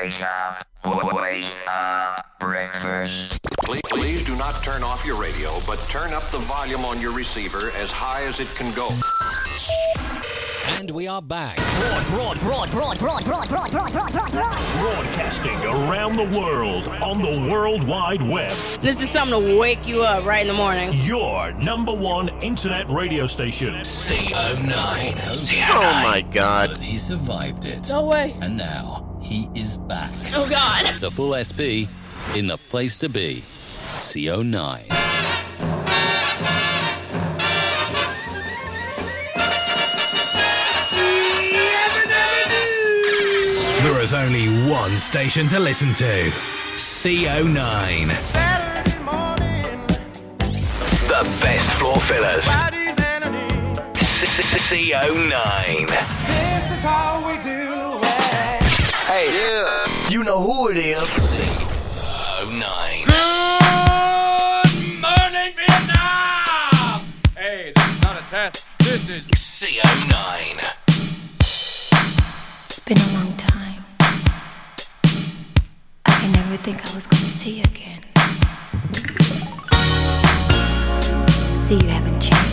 Wake up, wake up, breakfast. Please, please do not turn off your radio, but turn up the volume on your receiver as high as it can go. And we are back. Broad, broad, broad, broad, broad, broad, broad, broad, broad, broad. Broadcasting around the world on the World Wide Web. This is something to wake you up right in the morning. Your number one internet radio station. CO9. Oh my god. But he survived it. No way. And now he is back. Oh God. The full SP in the place to be. CO9. There is only one station to listen to CO9. The best floor fillers. CO9. This is how we do it. Hey, yeah. you know who it is. CO9. morning, Vietnam! Hey, this is not a test. This is CO9. It's been a long time. I can never think I was going to see you again. See, you haven't changed.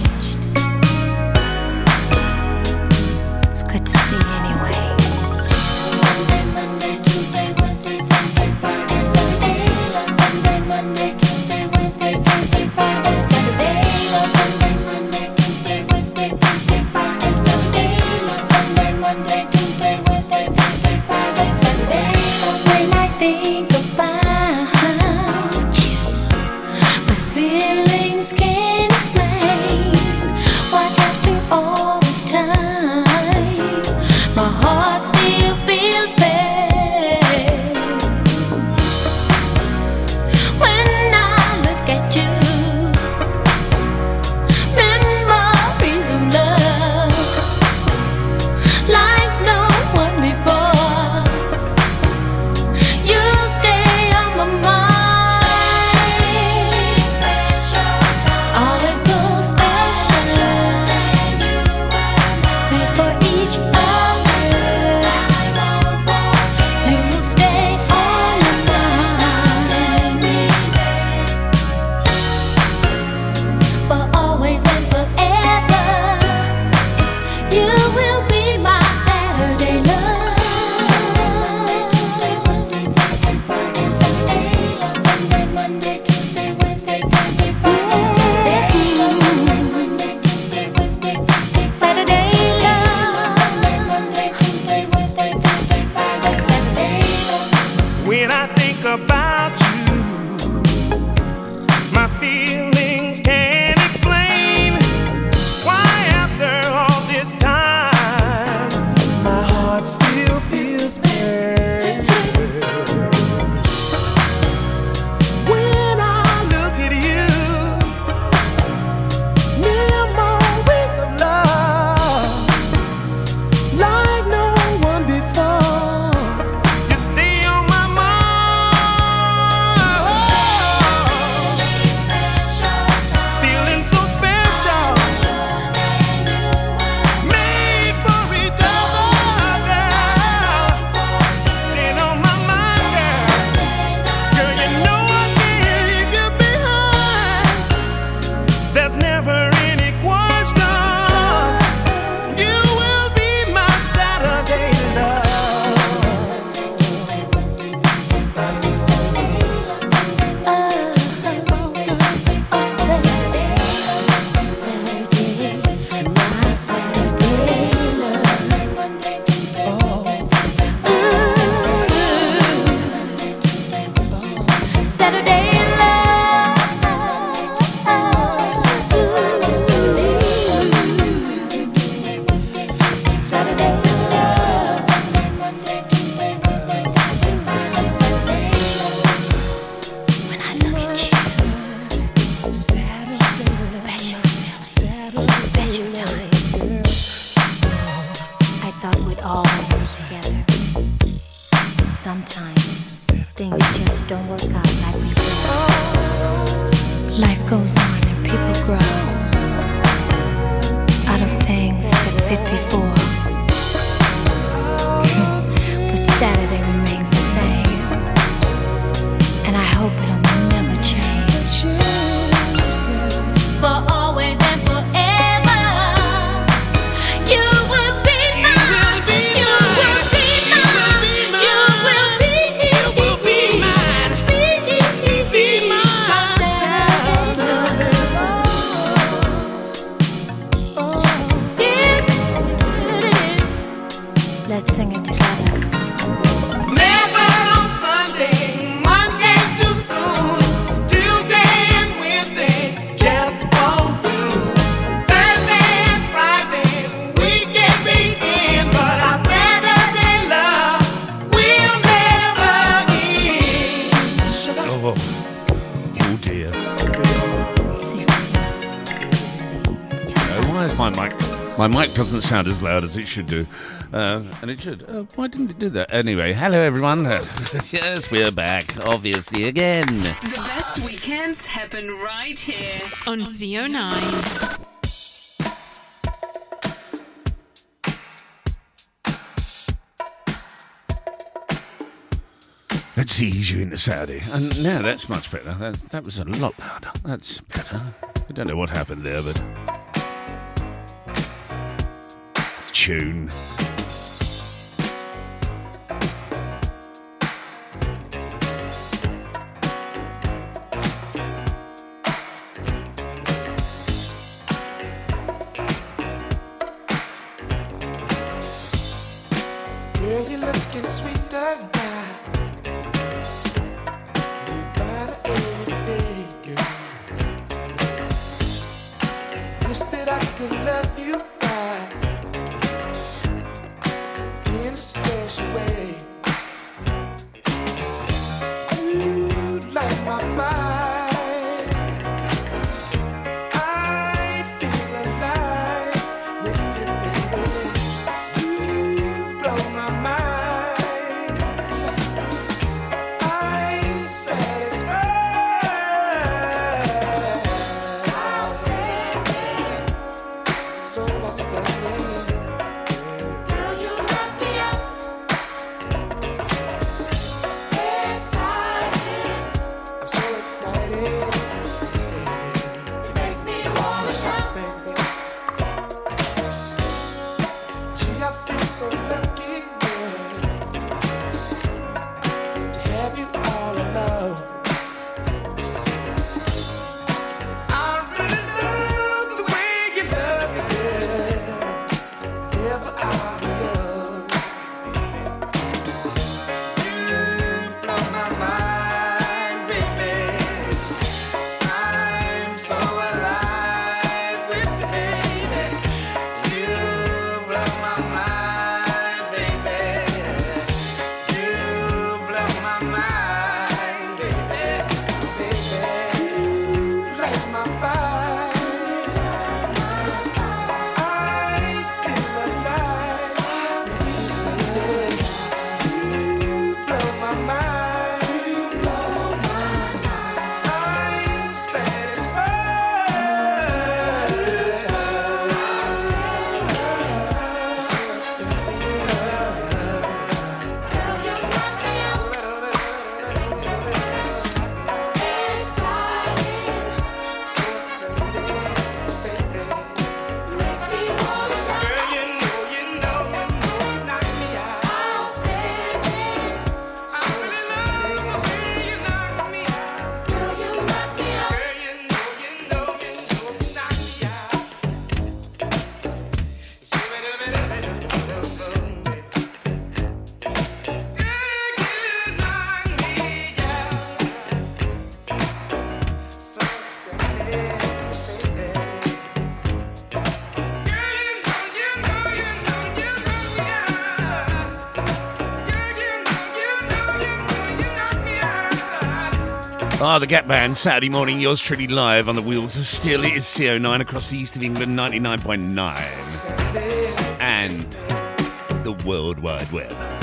Sound as loud as it should do. Uh, and it should. Uh, why didn't it do that? Anyway, hello everyone. yes, we're back, obviously, again. The best weekends happen right here on CO9. Let's ease you into Saudi. And now that's much better. That, that was a lot louder. That's better. I don't know what happened there, but. Tune. So much stunning. Ah, the Gap Band, Saturday morning, yours truly live on the wheels of steel. It is CO9 across the east of England, 99.9. And the World Wide Web.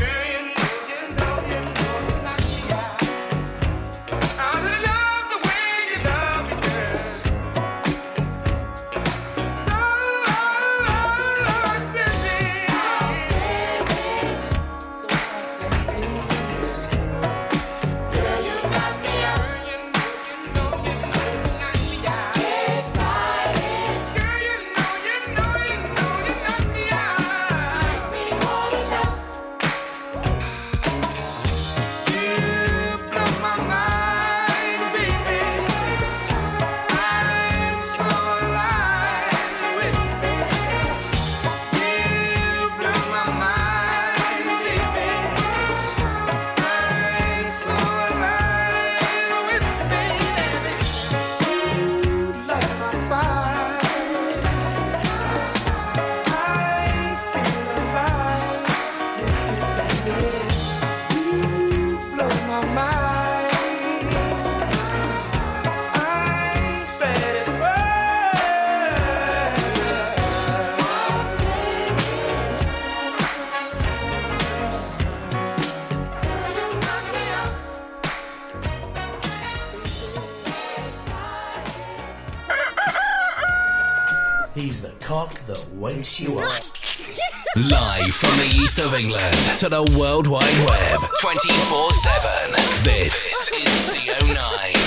He's the cock that wakes you up. Live from the east of England to the World Wide Web 24 7. This is CO9.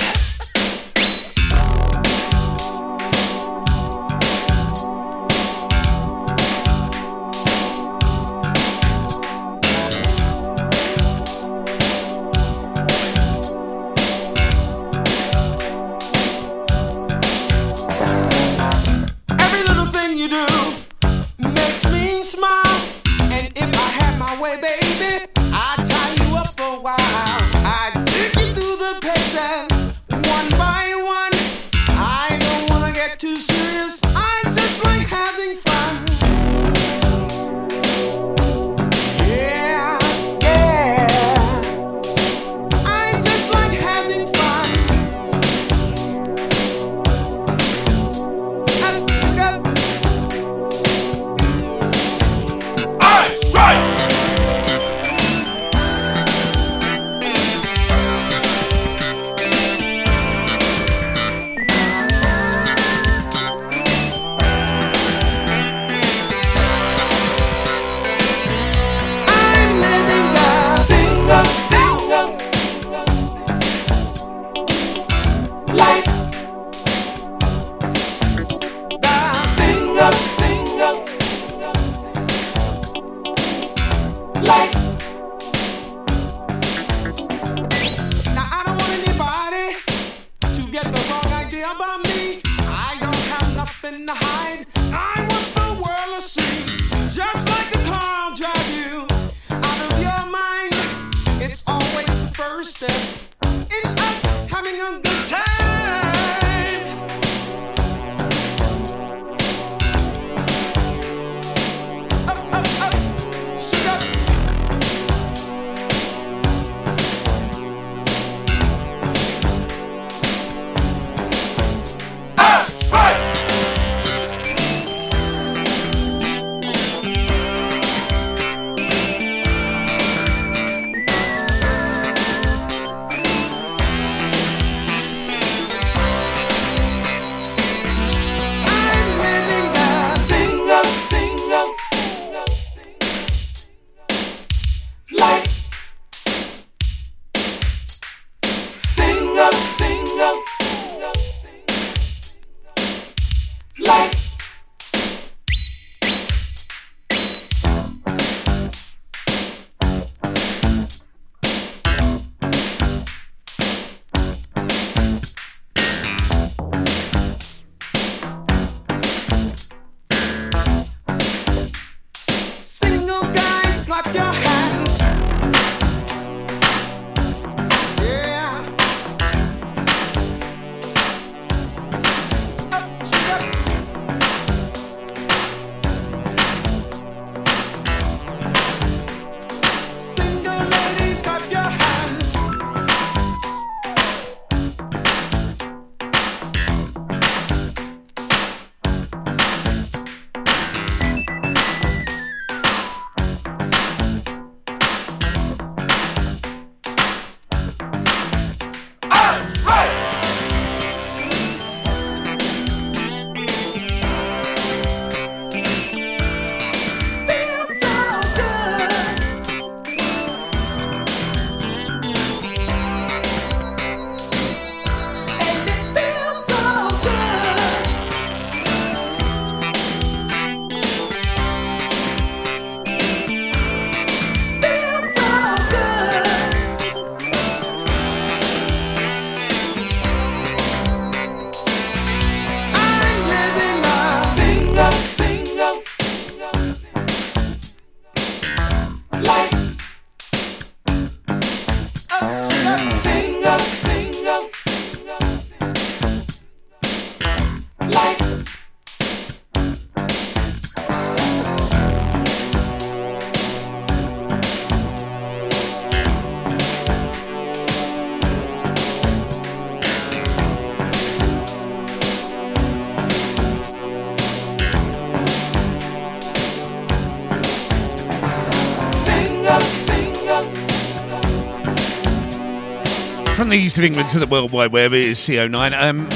East of England to the World Wide Web is CO9. Um,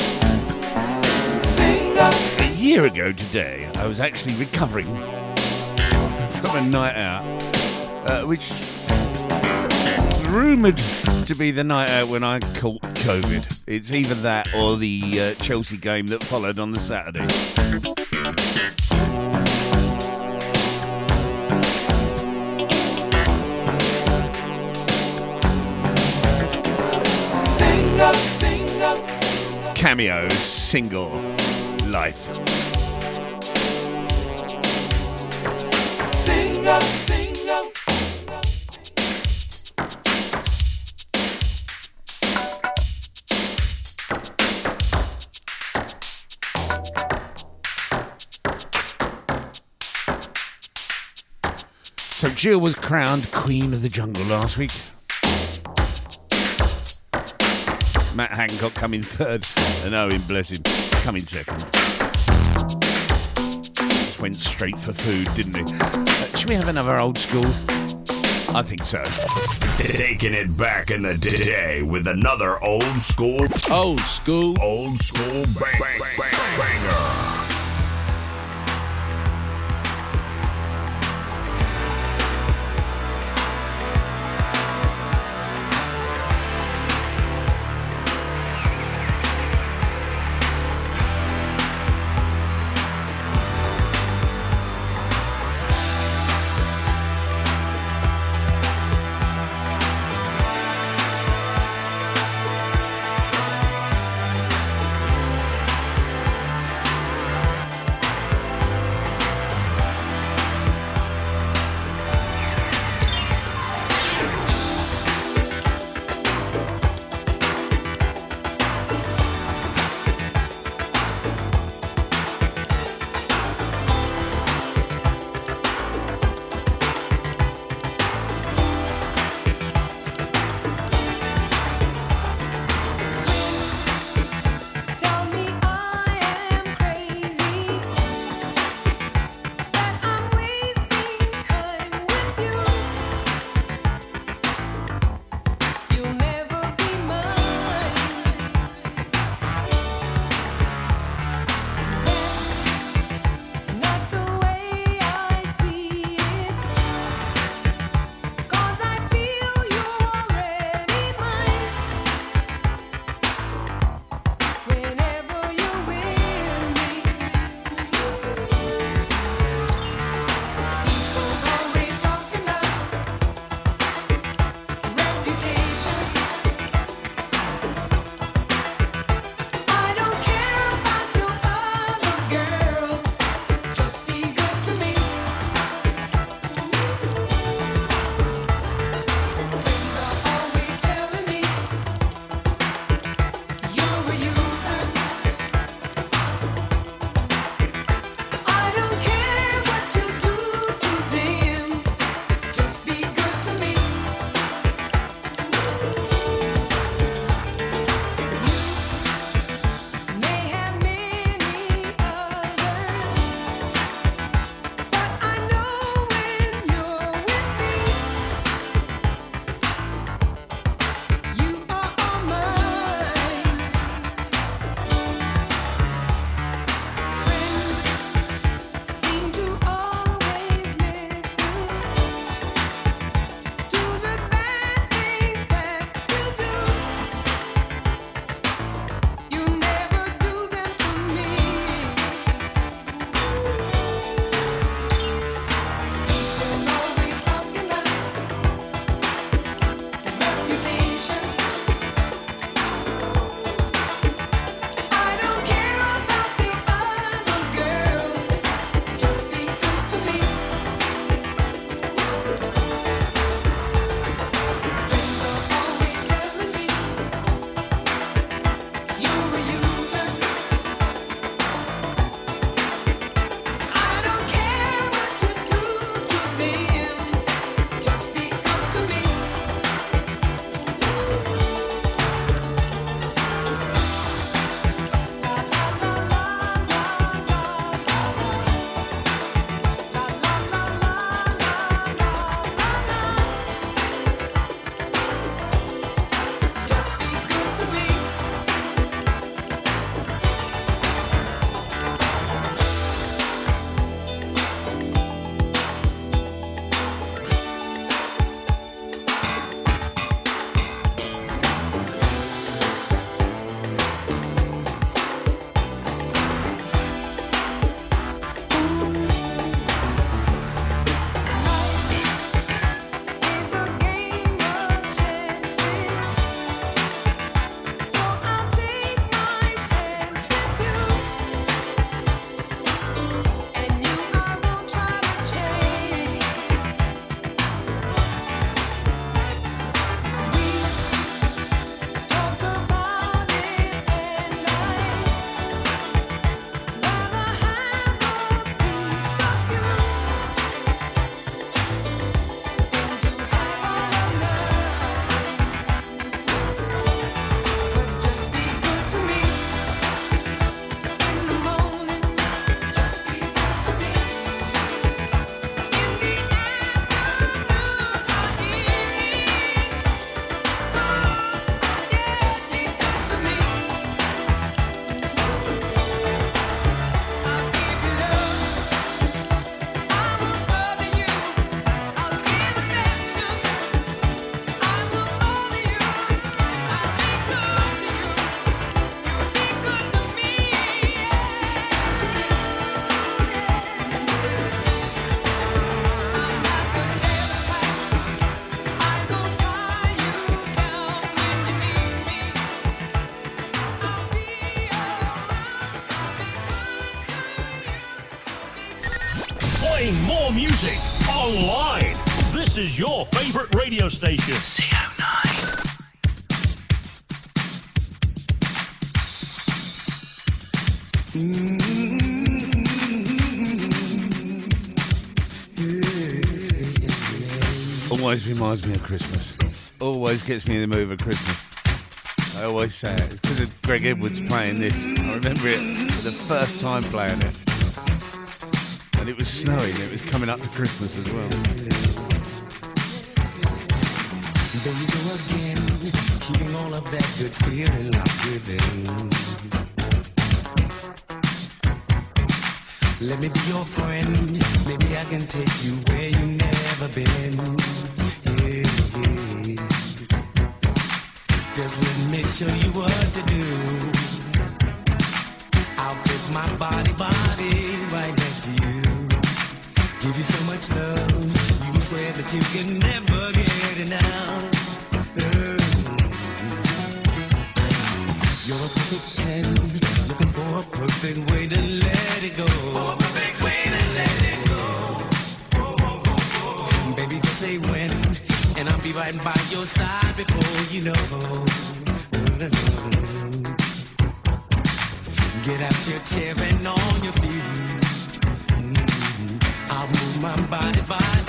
a year ago today, I was actually recovering from a night out, uh, which rumoured to be the night out when I caught COVID. It's either that or the uh, Chelsea game that followed on the Saturday. Cameo single life. So Jill was crowned Queen of the Jungle last week. Matt Hancock coming third, and Owen Blessing coming second. Just went straight for food, didn't he? Uh, should we have another old school? I think so. Taking it back in the day with another old school, Old school. old school bang, bang, bang, banger. station. Always reminds me of Christmas. Always gets me in the mood for Christmas. I always say it. It's because of Greg Edwards playing this. I remember it for the first time playing it. And it was snowing, it was coming up to Christmas as well. There you go again, keeping all of that good feeling locked within. Let me be your friend, maybe I can take you where you've never been. Yeah, yeah. Just let me show you what to do. I'll put my body, body right next to you. Give you so much love, you swear that you can never. by your side before you know. Get out your chair and on your feet. I'll move my body, by.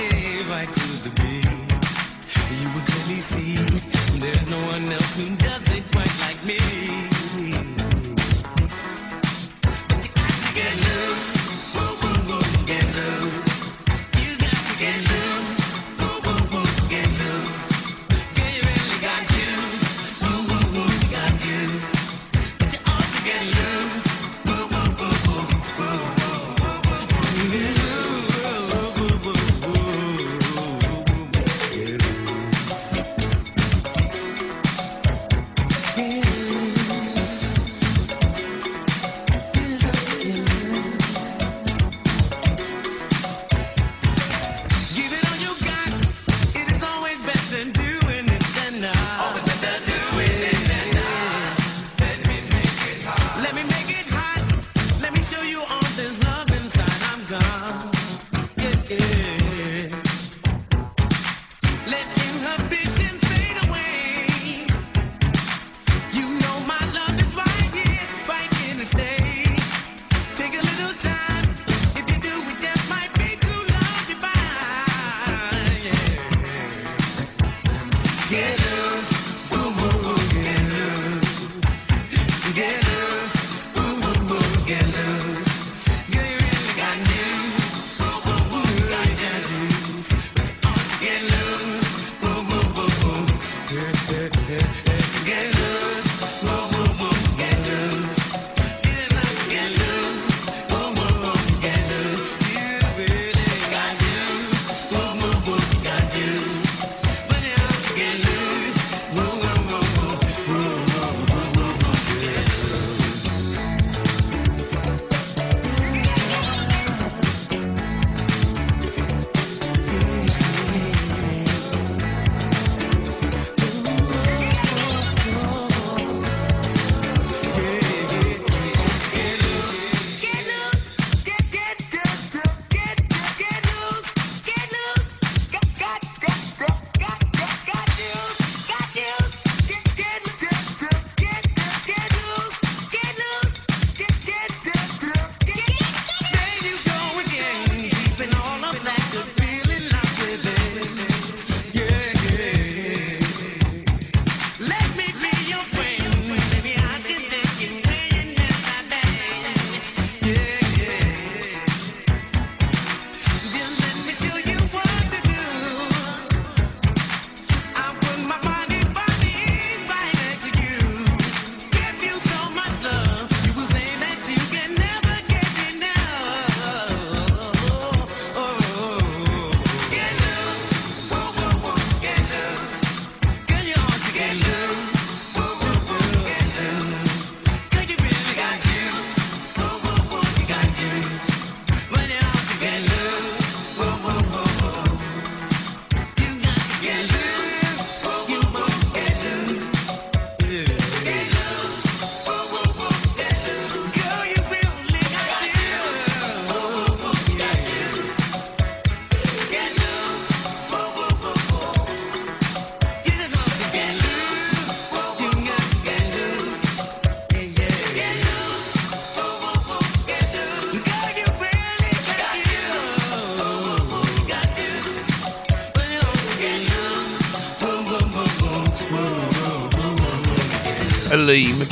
again.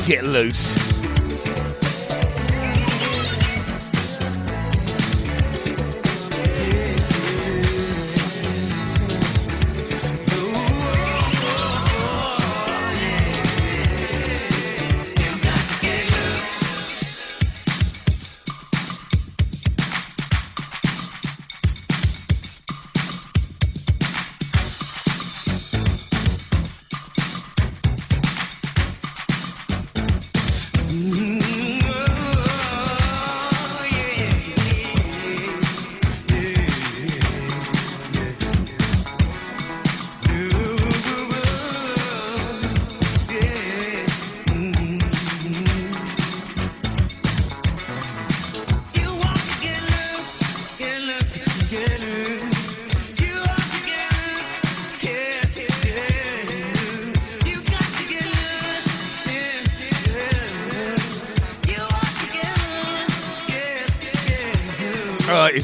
Get loose.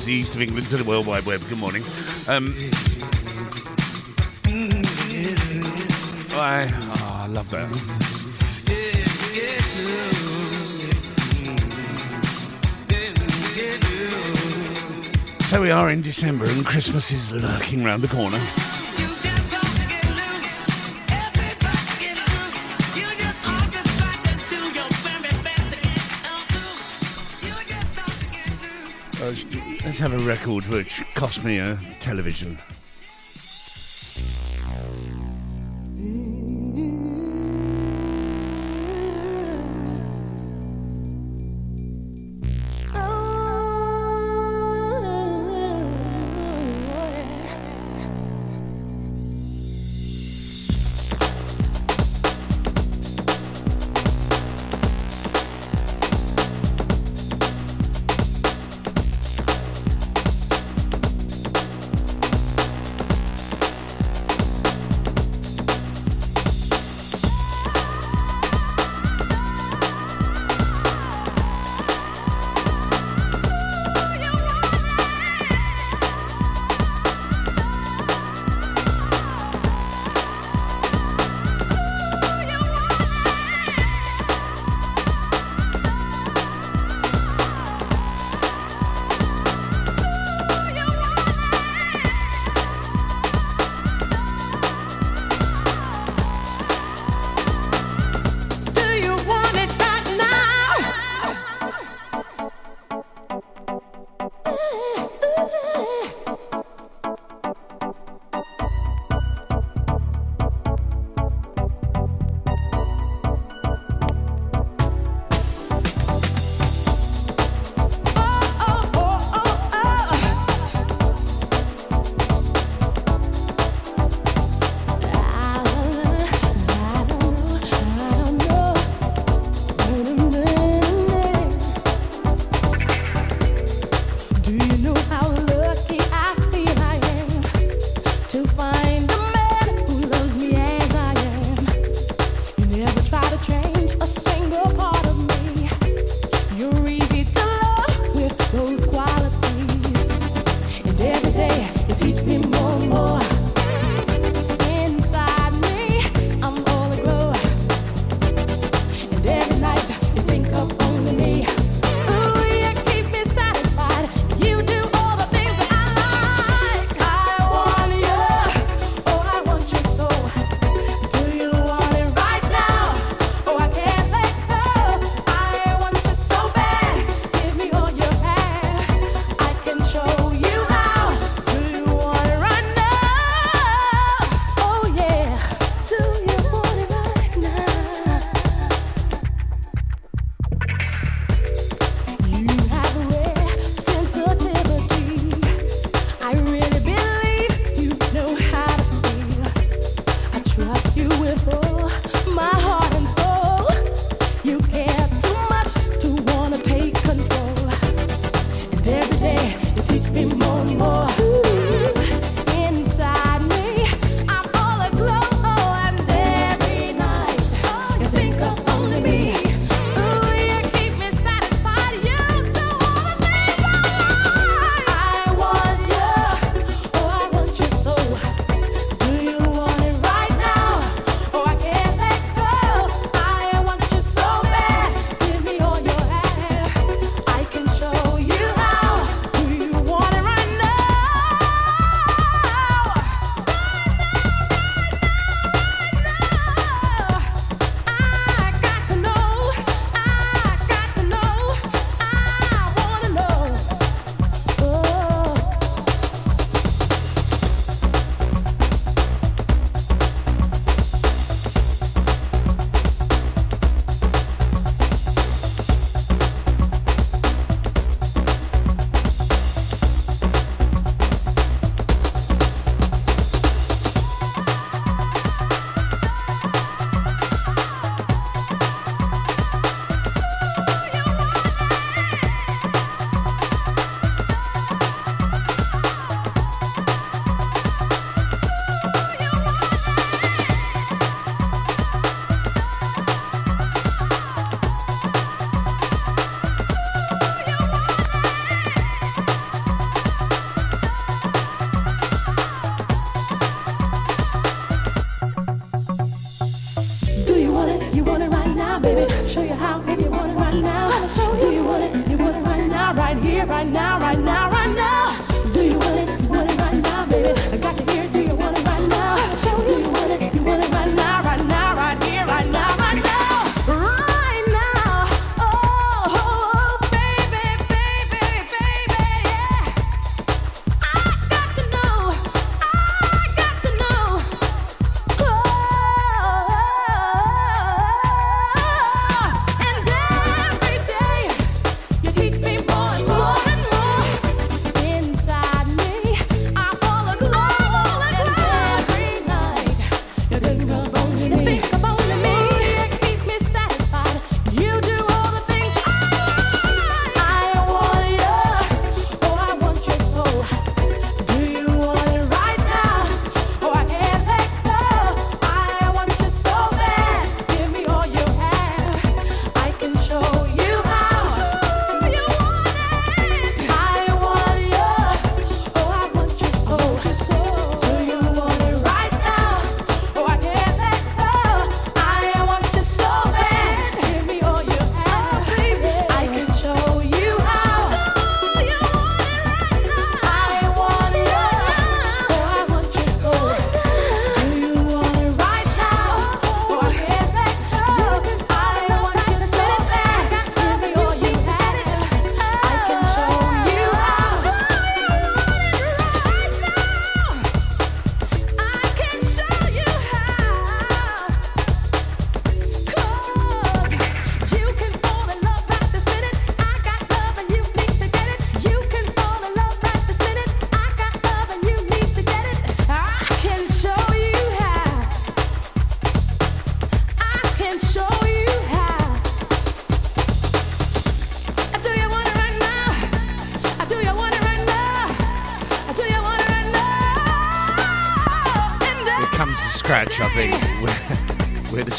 The east of England to the World Wide Web. Good morning. Um, I, oh, I love that. So we are in December and Christmas is lurking round the corner. Let's have a record which cost me a television.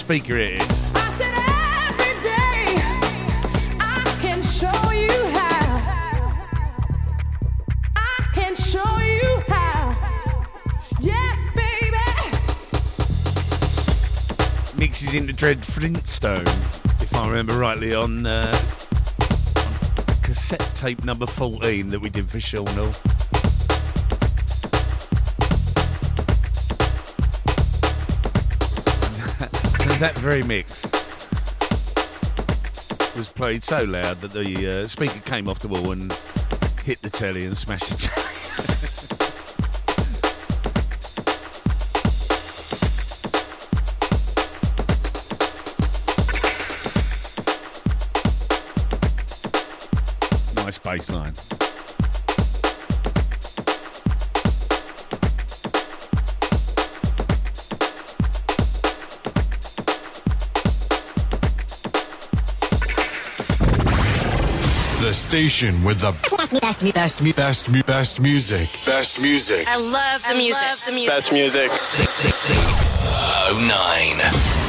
speaker it is. Mixes into Dread Flintstone, if I remember rightly, on, uh, on cassette tape number 14 that we did for Shilnall. that very mix was played so loud that the uh, speaker came off the wall and hit the telly and smashed it. nice bass line. station with the best, me, best, me, best, me, best me, best music. Best music. I love the I music. Love the music. Best music. 669.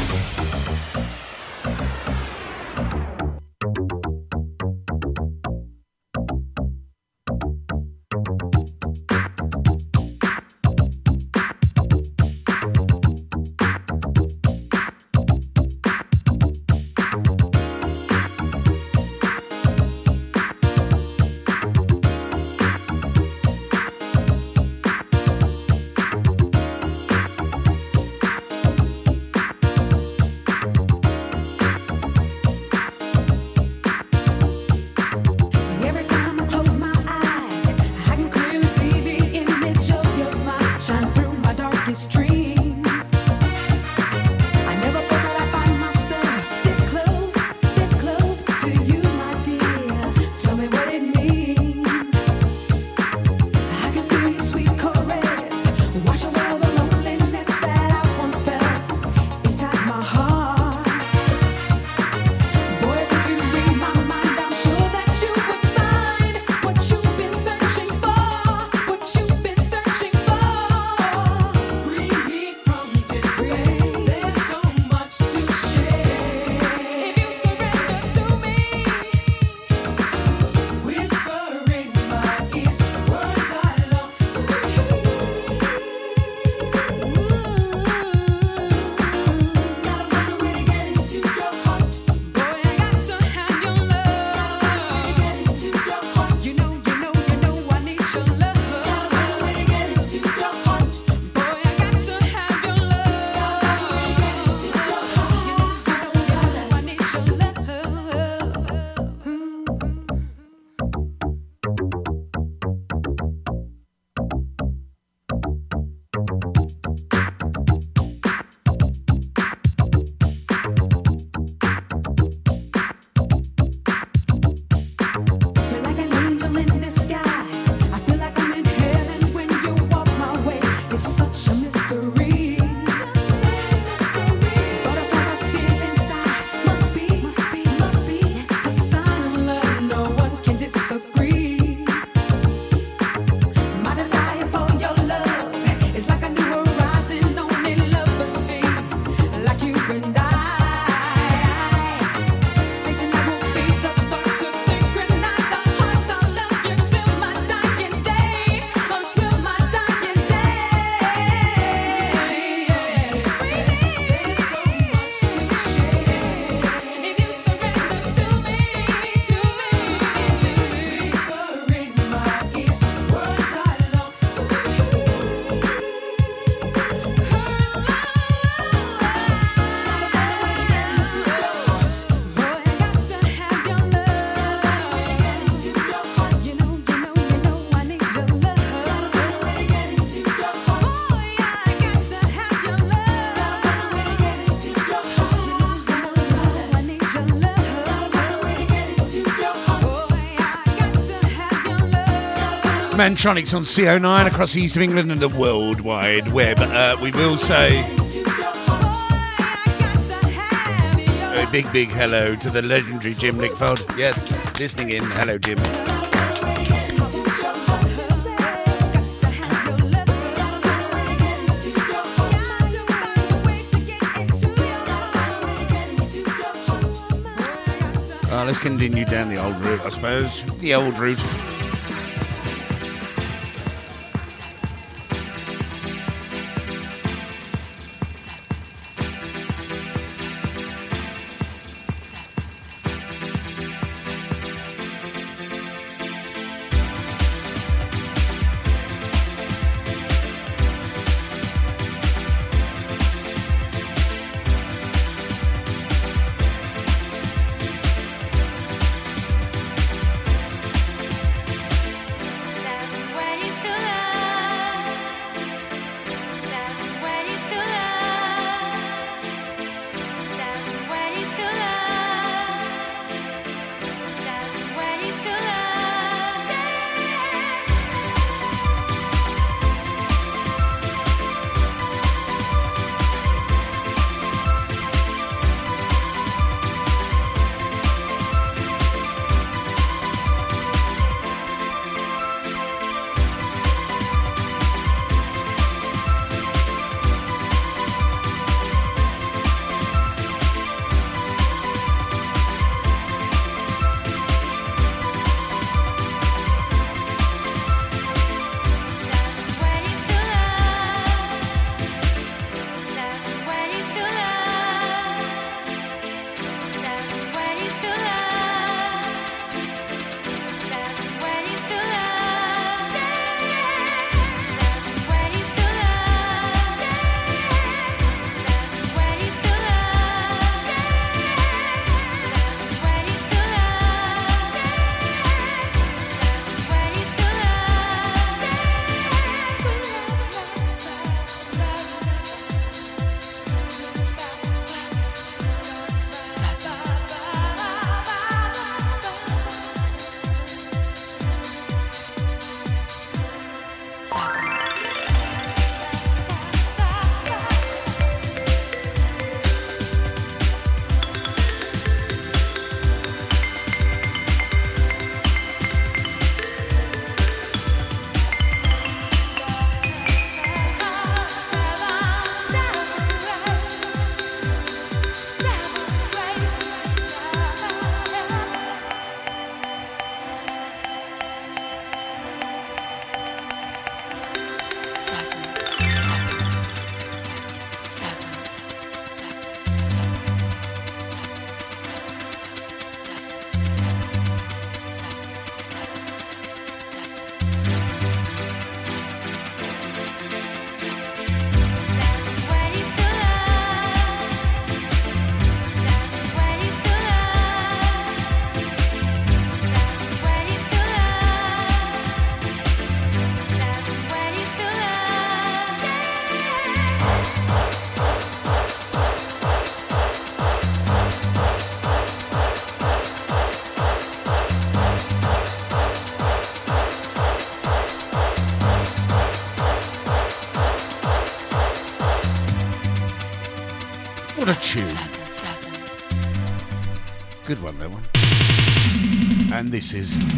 Mantronics on CO9 across the east of England and the World Wide Web. Uh, we will say a big, big hello to the legendary Jim Lickfold. Yes, listening in. Hello, Jim. Uh, let's continue down the old route, I suppose. The old route. This is.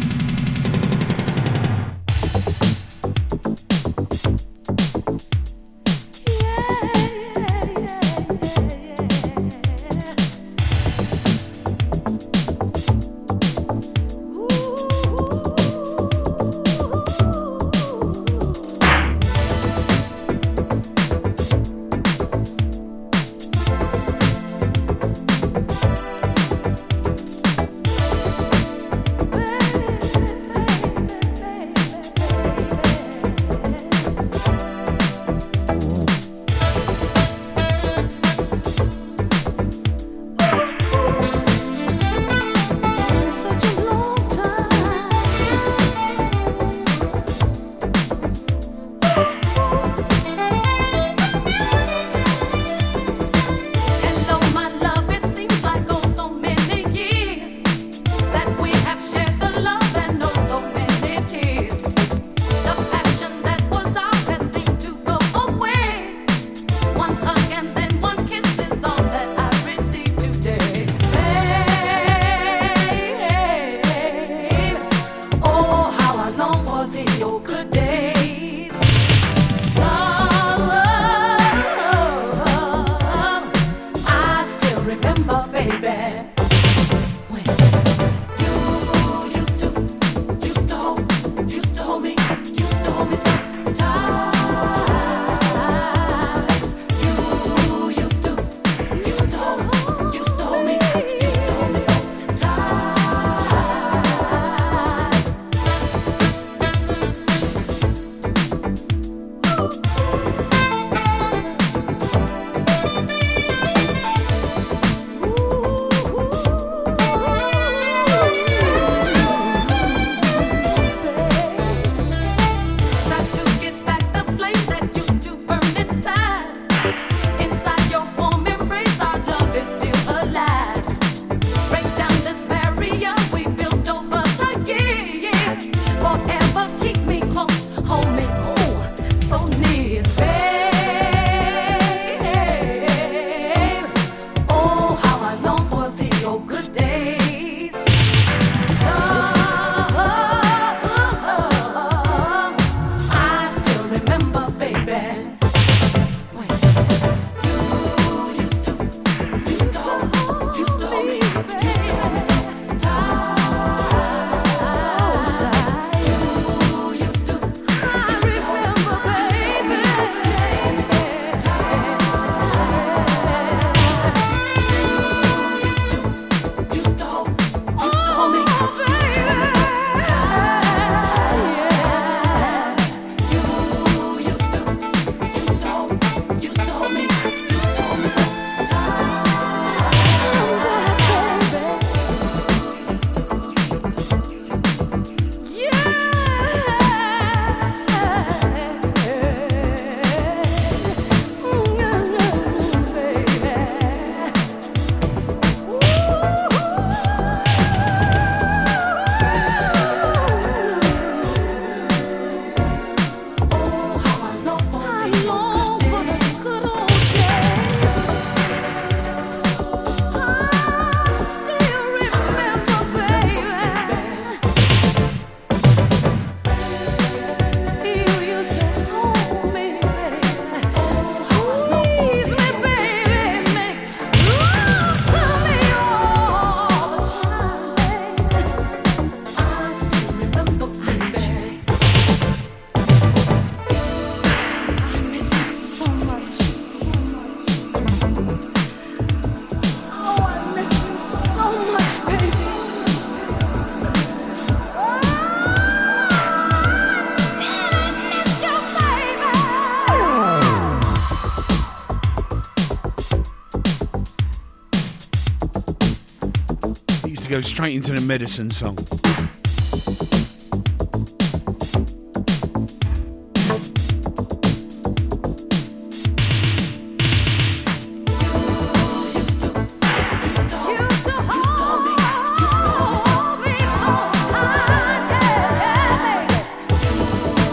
go straight into the medicine song.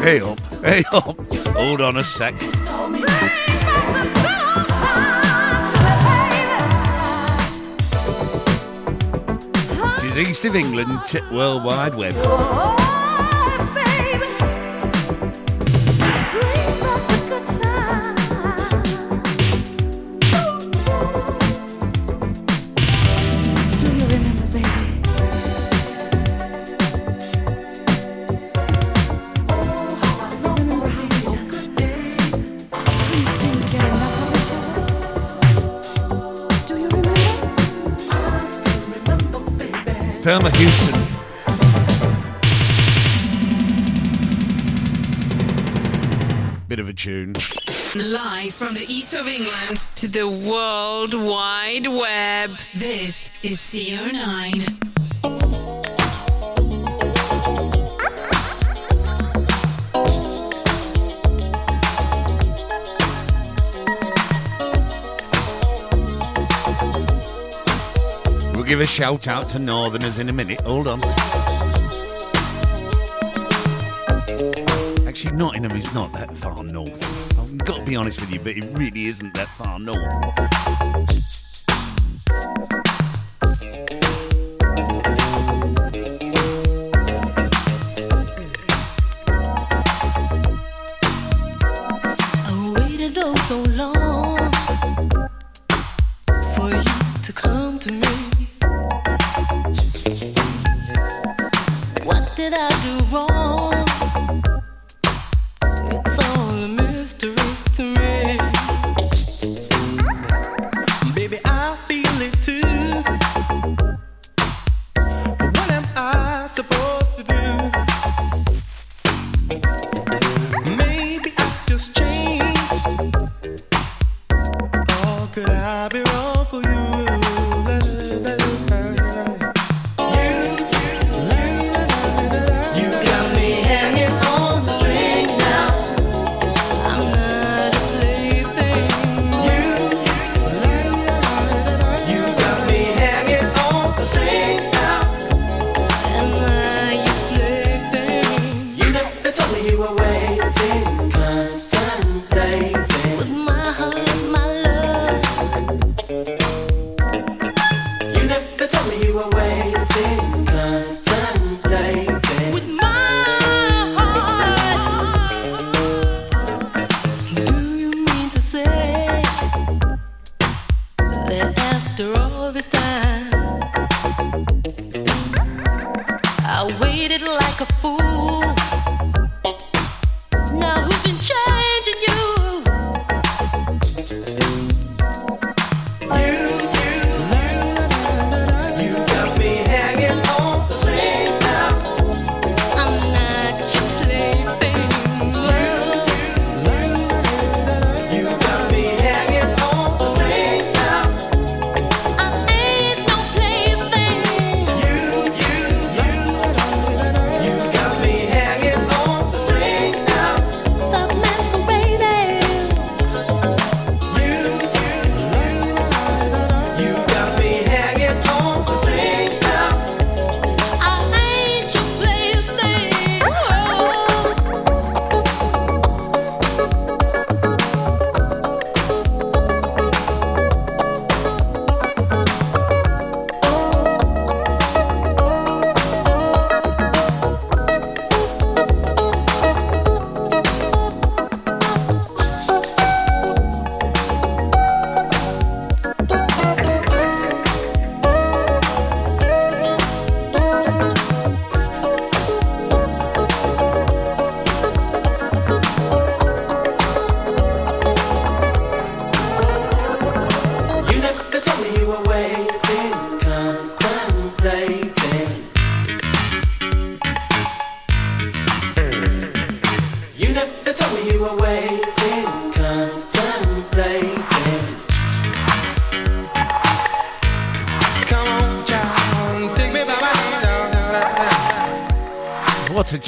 Hey up, hey up, hold on a sec. east of England to World Wide Web. CO9. We'll give a shout out to Northerners in a minute. Hold on. Actually, Nottingham is not that far north. I've got to be honest with you, but it really isn't that far north.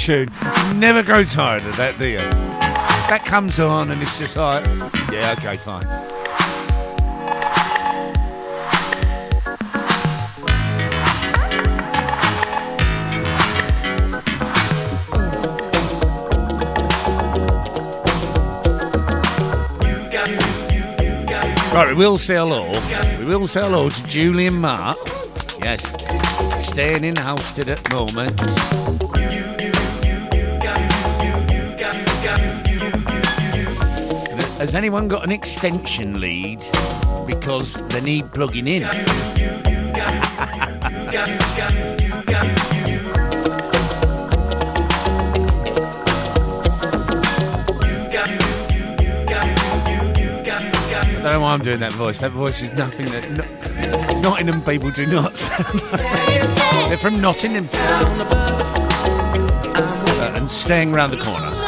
tune. You never grow tired of that, do you? That comes on and it's just like, yeah, okay, fine. Right, we will sell all. We will sell all to Julian Mark. Yes. Staying in Halstead at the moment. Has anyone got an extension lead? Because they need plugging in. I don't know why I'm doing that voice. That voice is nothing that no- Nottingham people do not sound like. They're from Nottingham. Uh, and staying round the corner.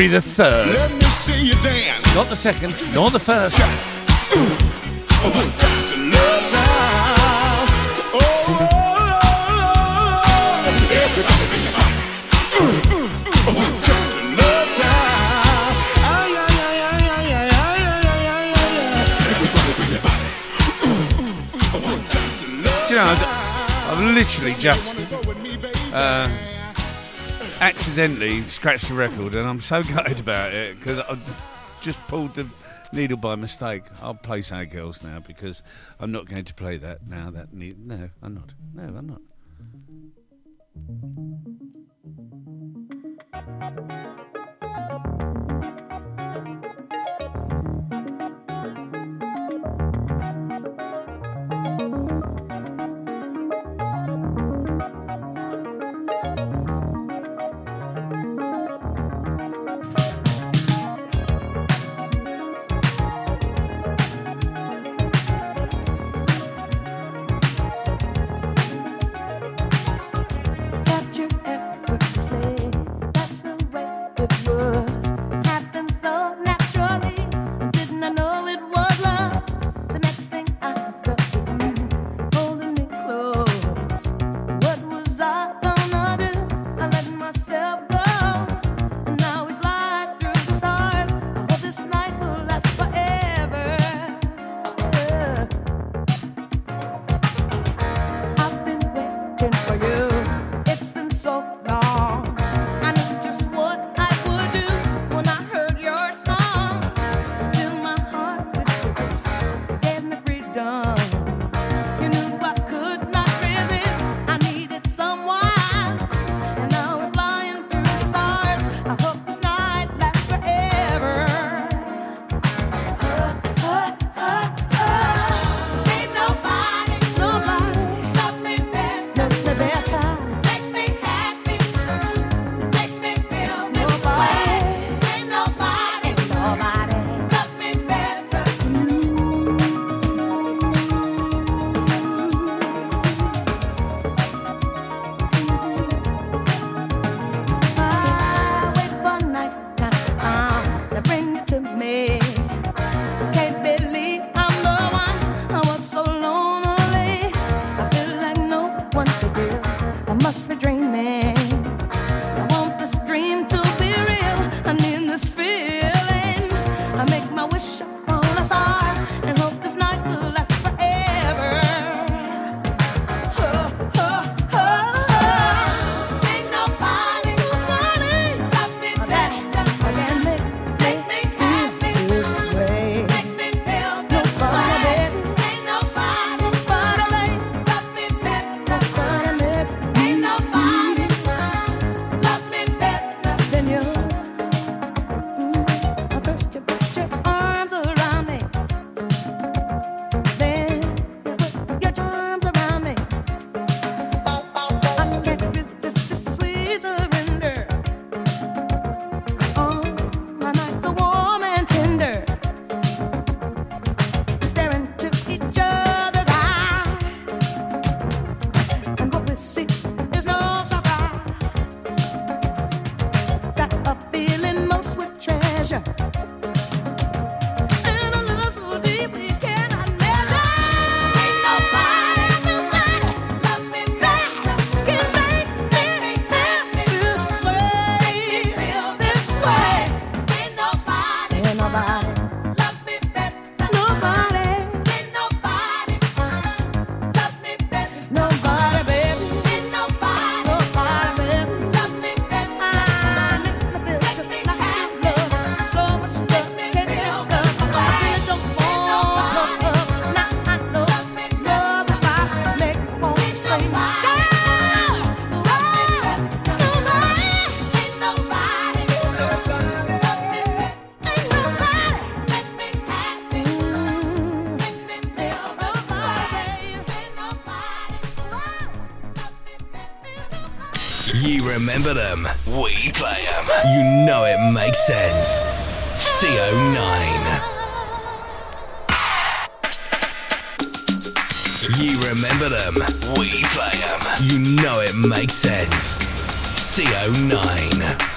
Henry the Third. Let me see you dance. Not the second, nor the first. You know, I've literally just. Uh, accidentally scratched the record, and I'm so gutted about it because I just pulled the needle by mistake. I'll play Sad Girls now because I'm not going to play that now. That no, I'm not. No, I'm not. remember them, we play them. You know it makes sense. CO9. You remember them, we play them. You know it makes sense. CO9.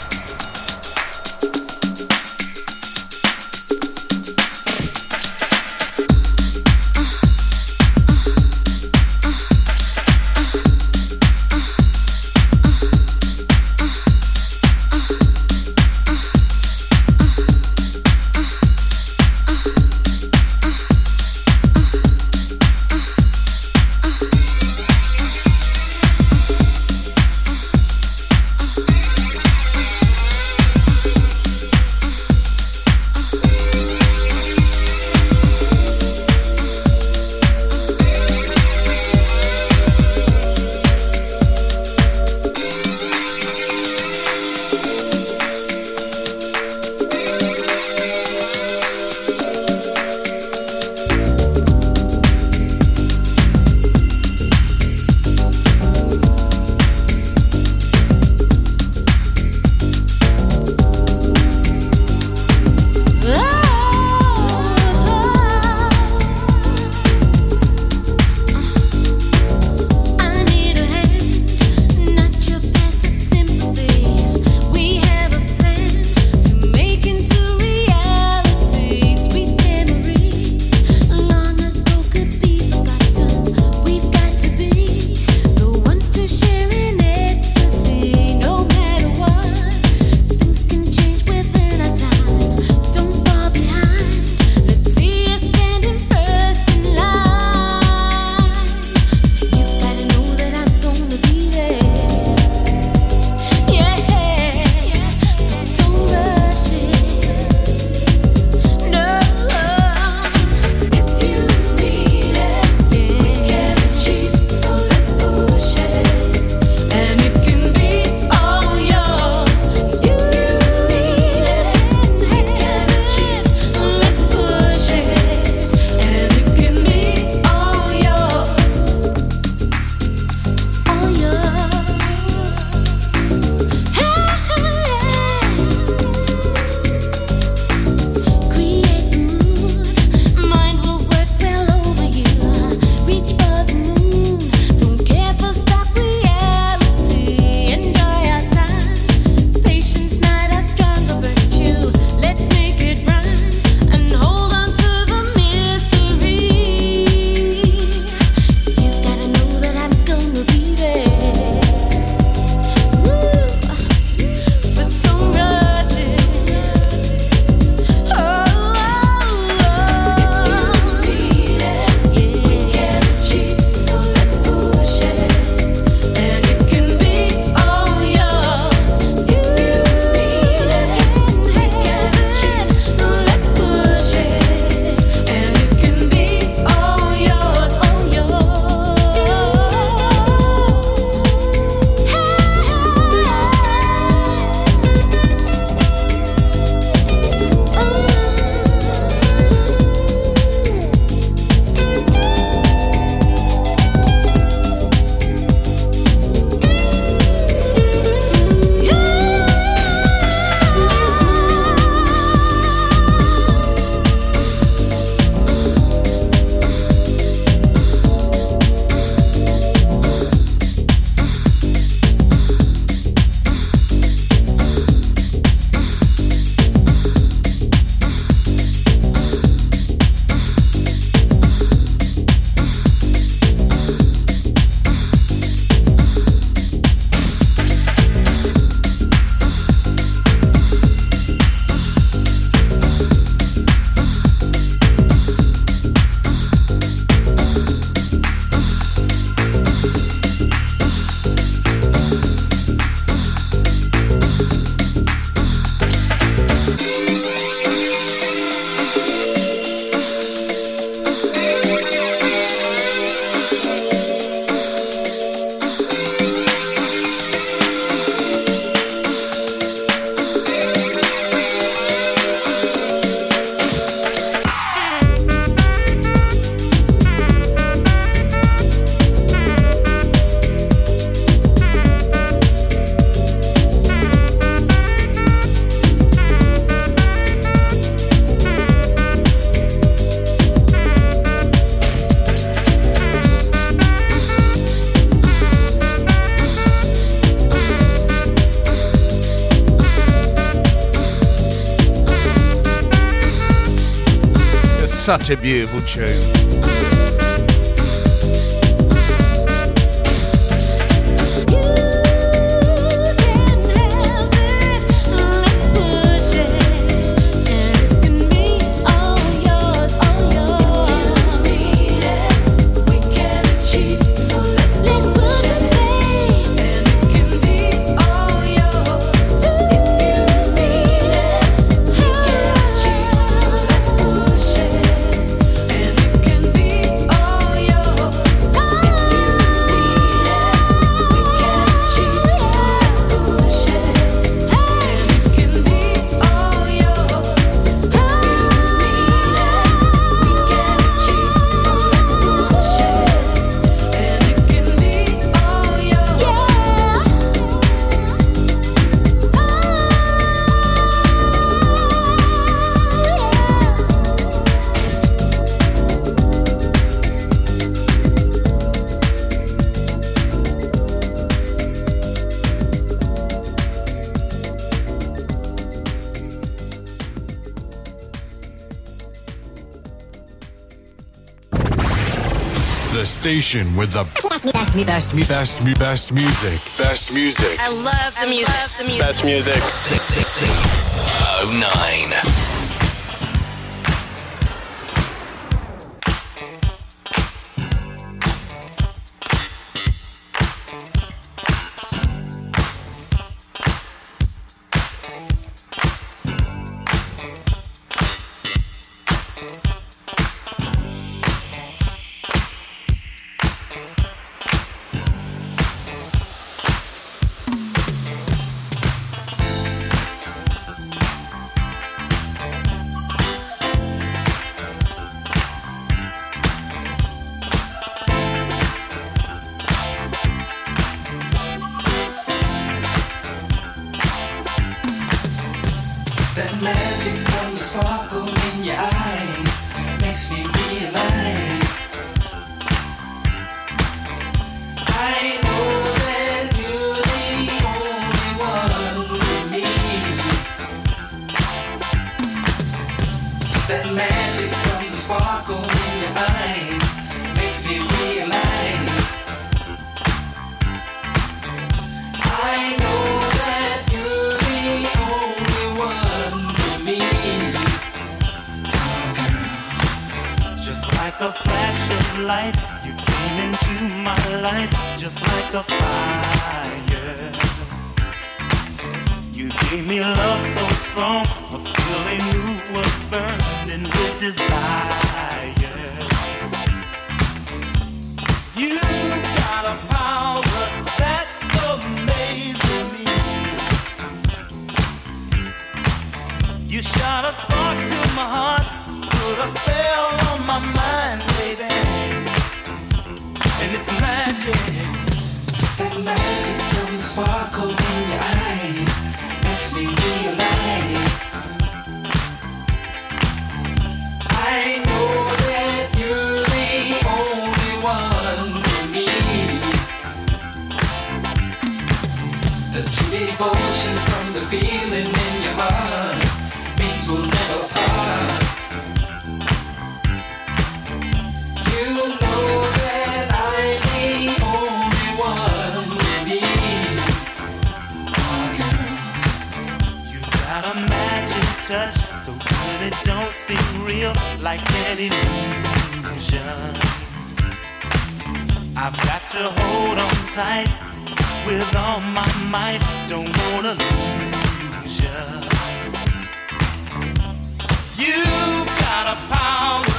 Such a beautiful tune. Station with the best, me, best, me, best, best, best music. Best music. I love the music. Love the music. Best music. Oh nine. Magic from the sparkle in your eyes. Makes me realize light, you came into my life just like a fire. You gave me love so strong, a feeling you was burning with desire. You got a power that amazes me. You shot a spark to my heart, put a spell on my mind, it's magic. That magic from the sparkle in your eyes makes me realize I know that you're the only one for me. The devotion from the feeling in your heart like an illusion. I've got to hold on tight with all my might, don't wanna lose ya. You've got a power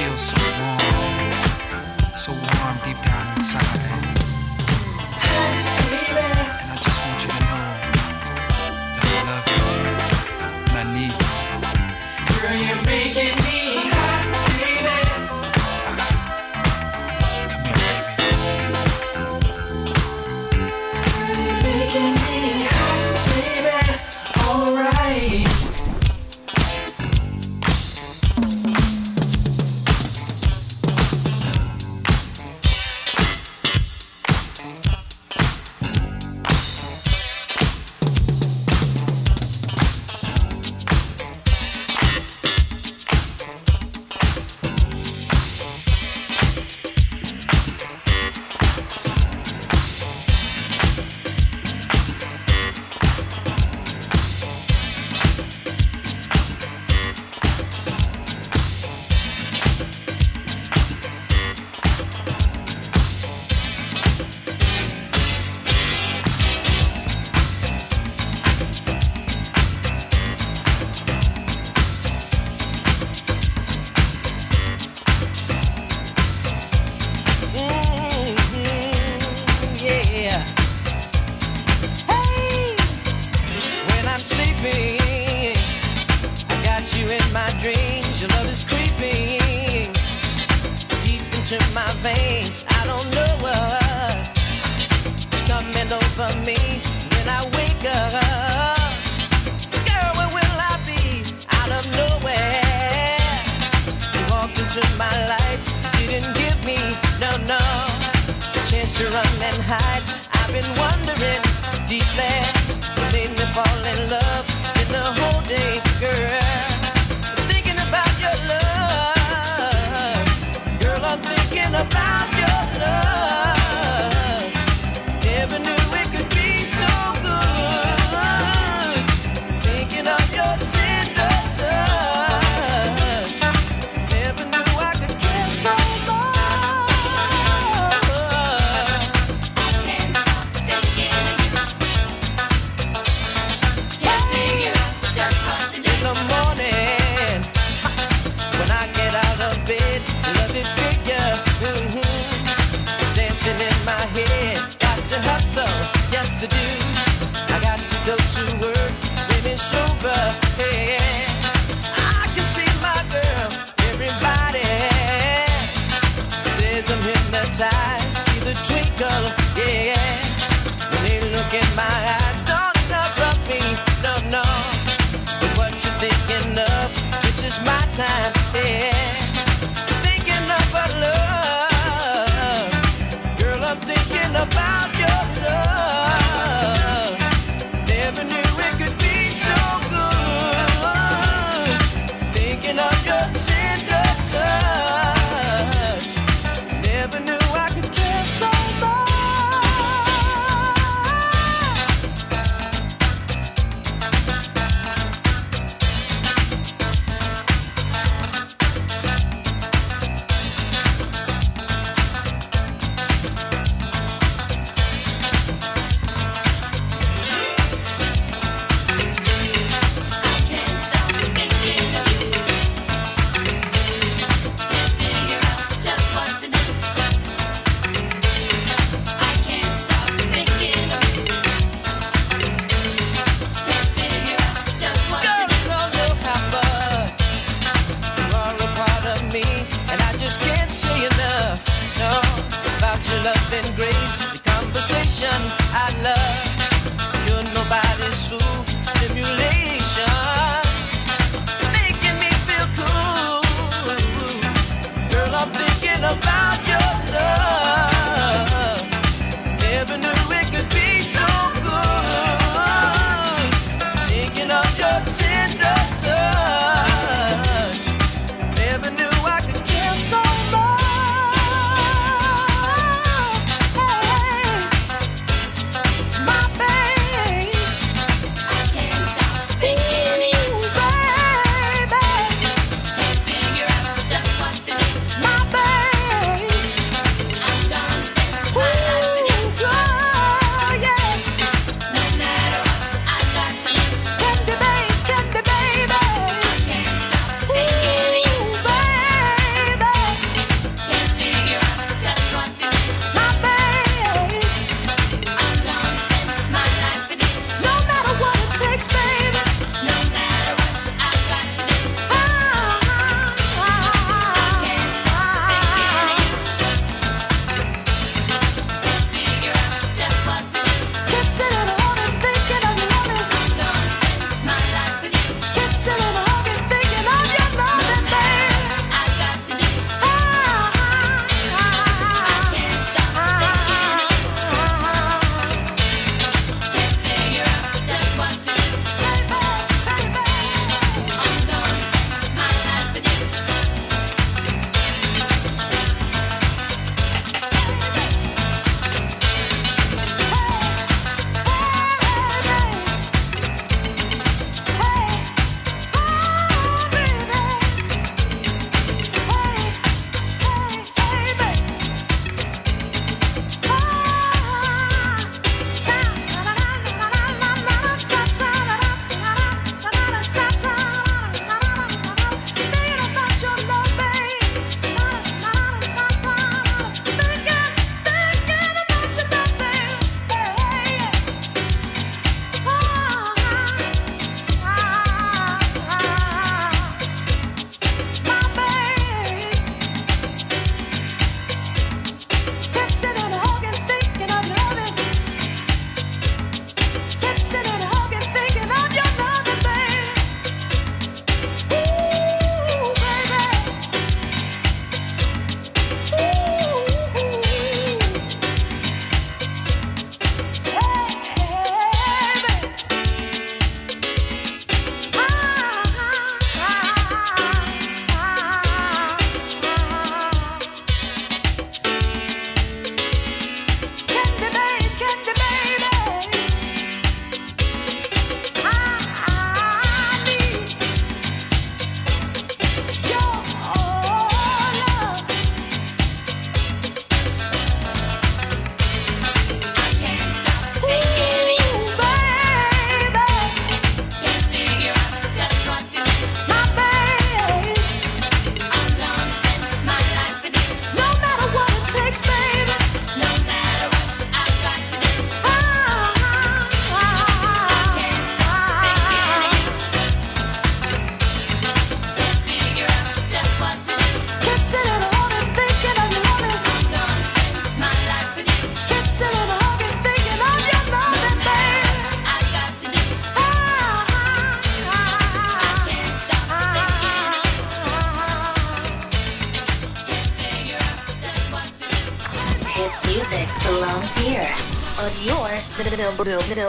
feel so warm, so warm deep down inside.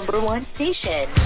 Number, one station.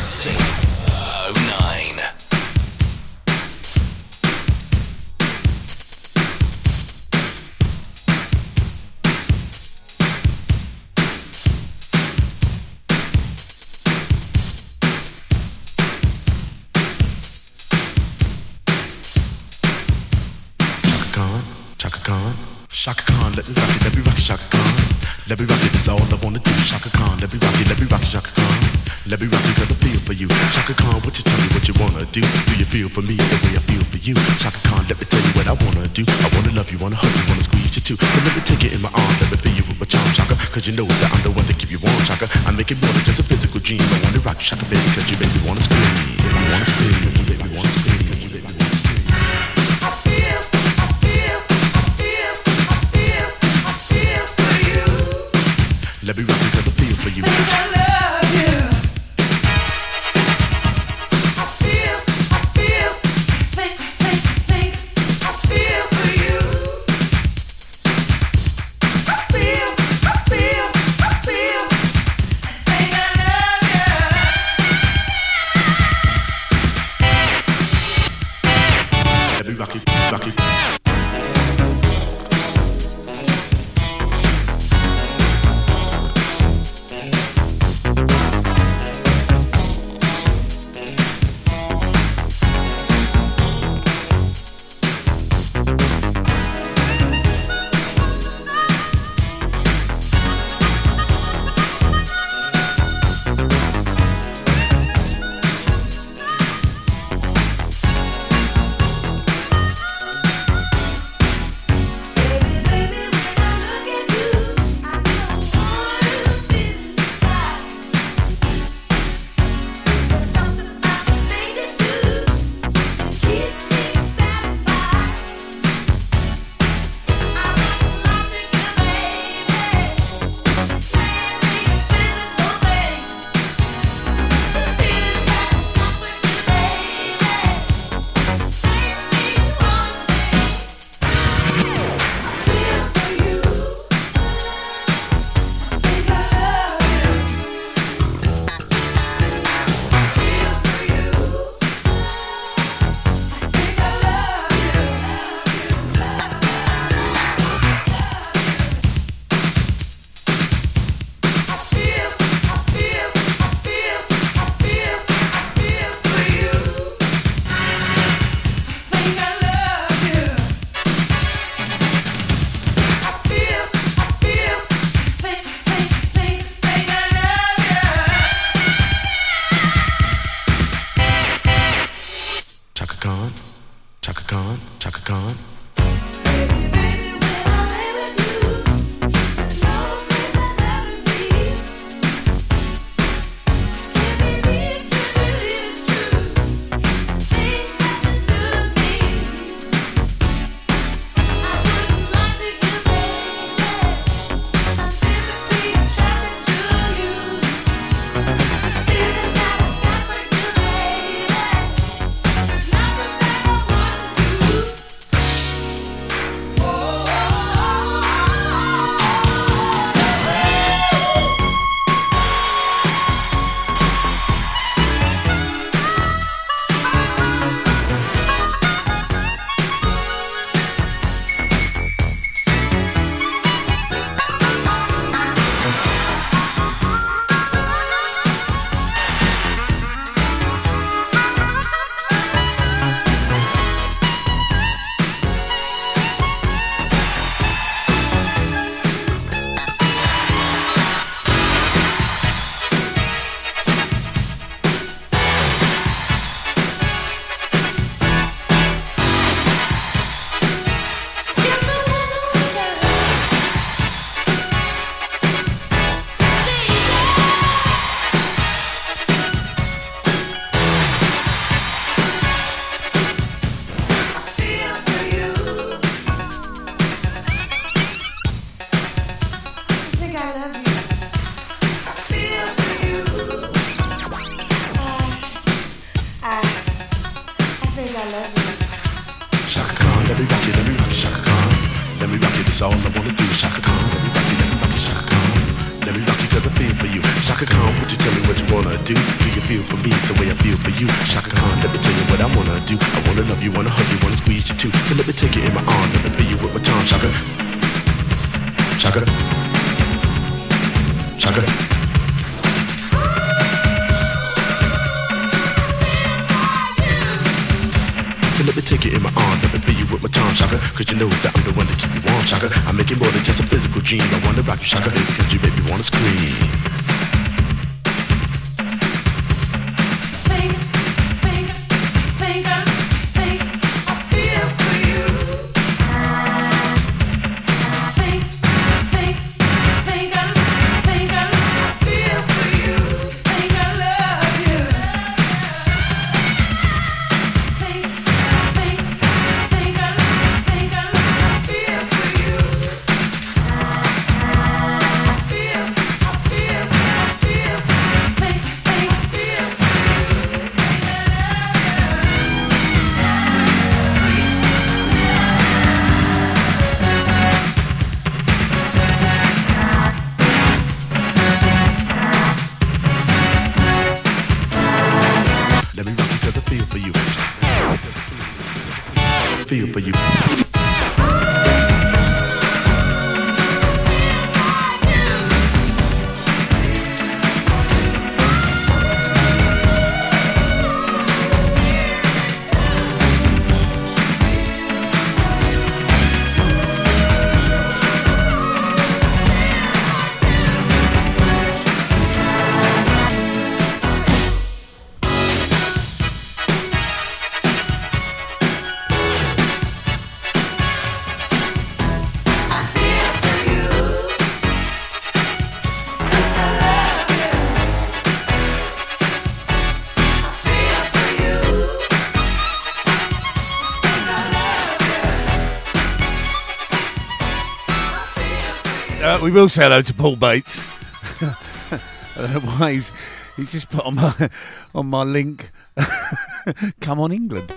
we will say hello to Paul Bates. Why he's, he's just put on my on my link. Come on, England.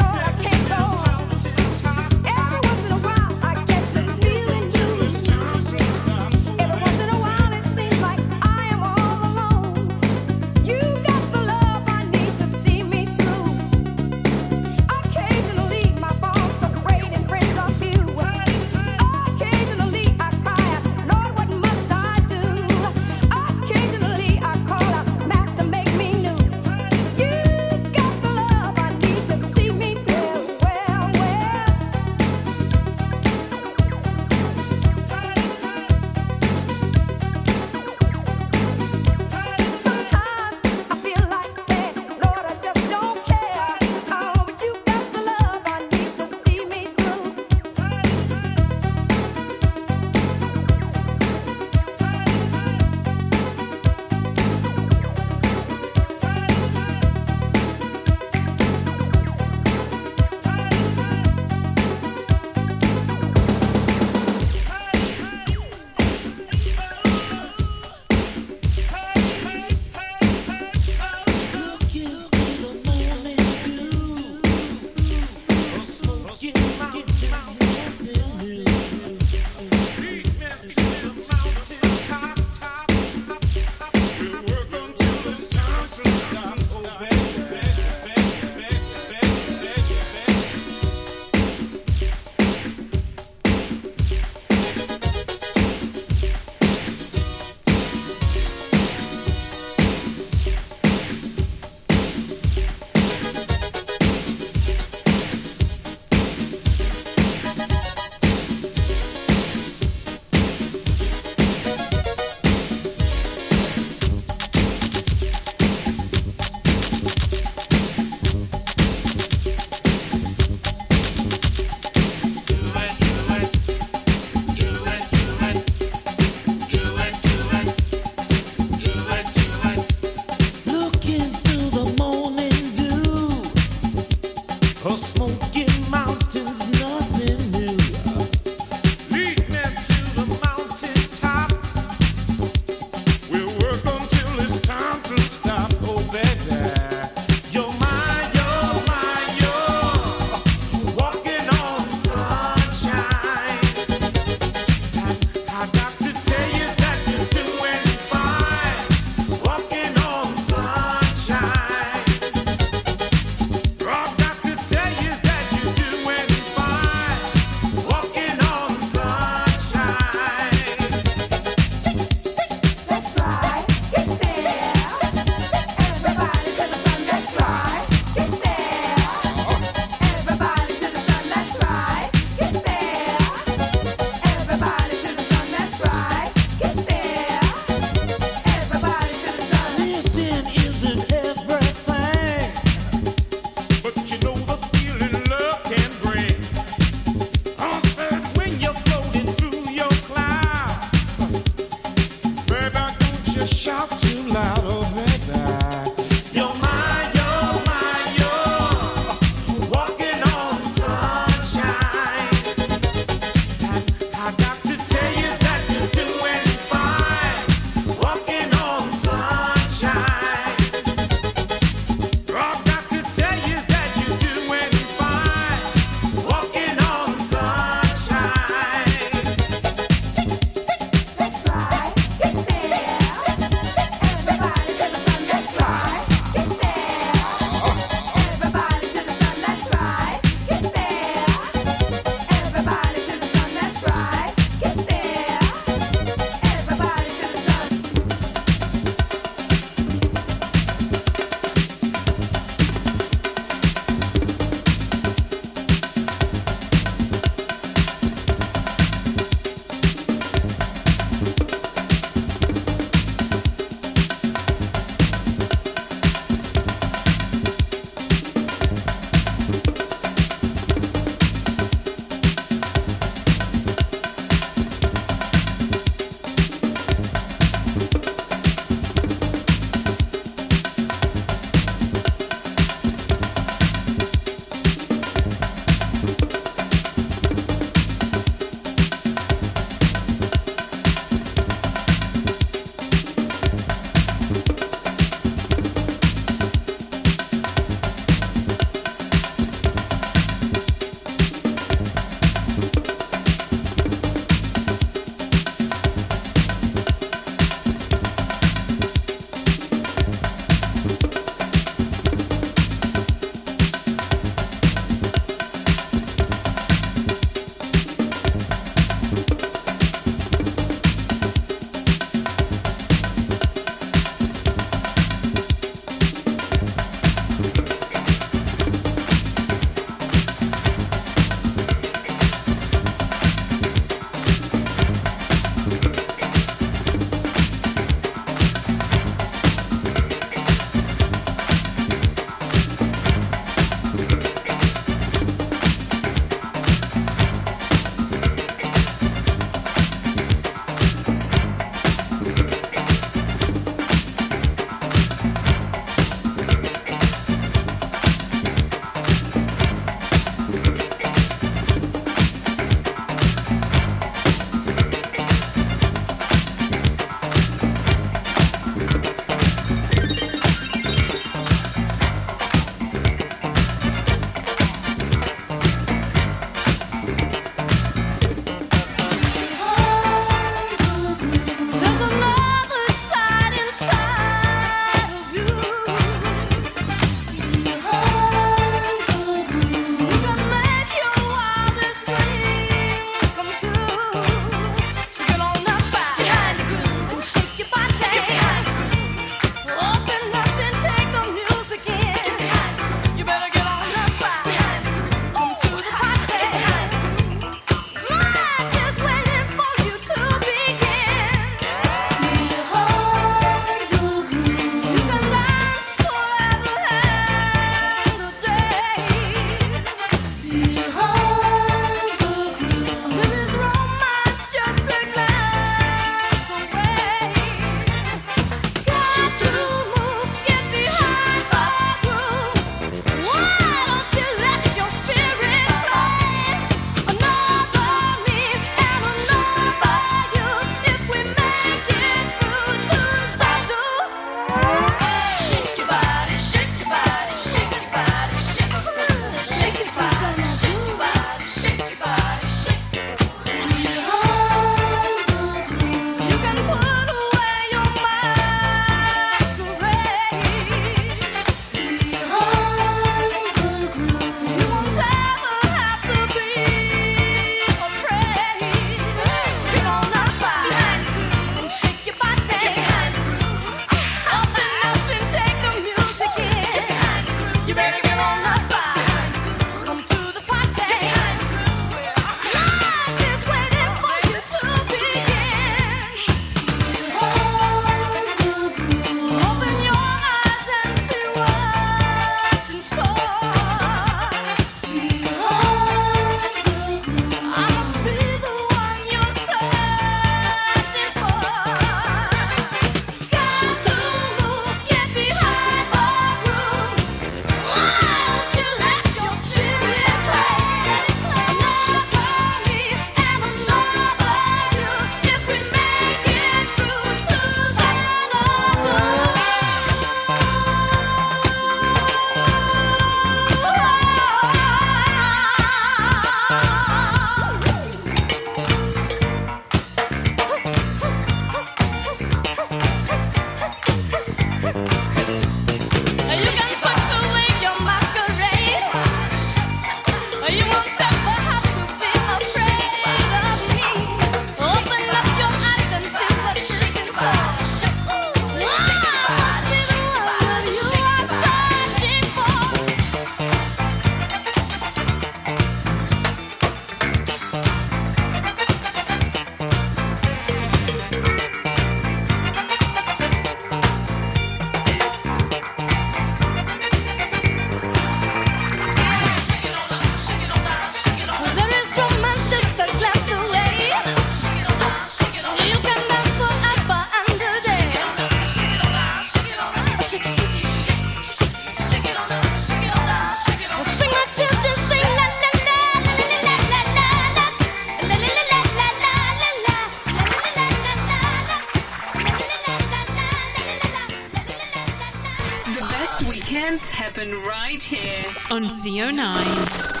On CO9.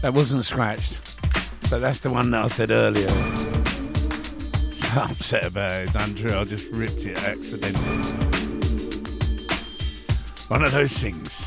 That wasn't scratched, but that's the one that I said earlier. So upset about it. It's. I just ripped it accidentally. One of those things.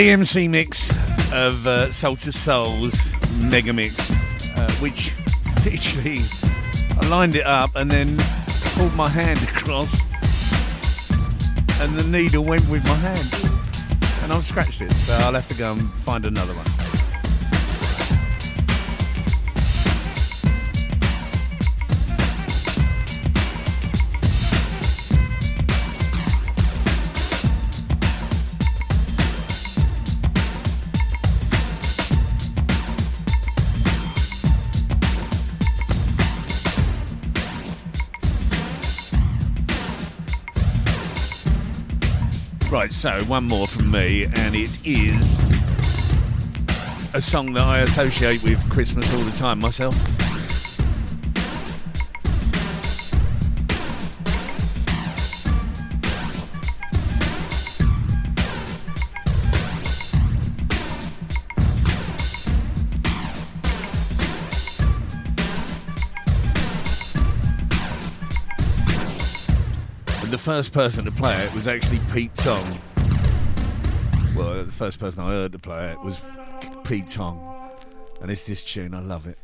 DMC mix of uh, Soul II Soul's mega mix, uh, which literally I lined it up and then pulled my hand across, and the needle went with my hand, and I've scratched it. So I'll have to go and find another one. So one more from me, and it is a song that I associate with Christmas all the time myself. The first person to play it was actually Pete Tong. Well, the first person I heard to play it was Pete Tong. And it's this tune, I love it.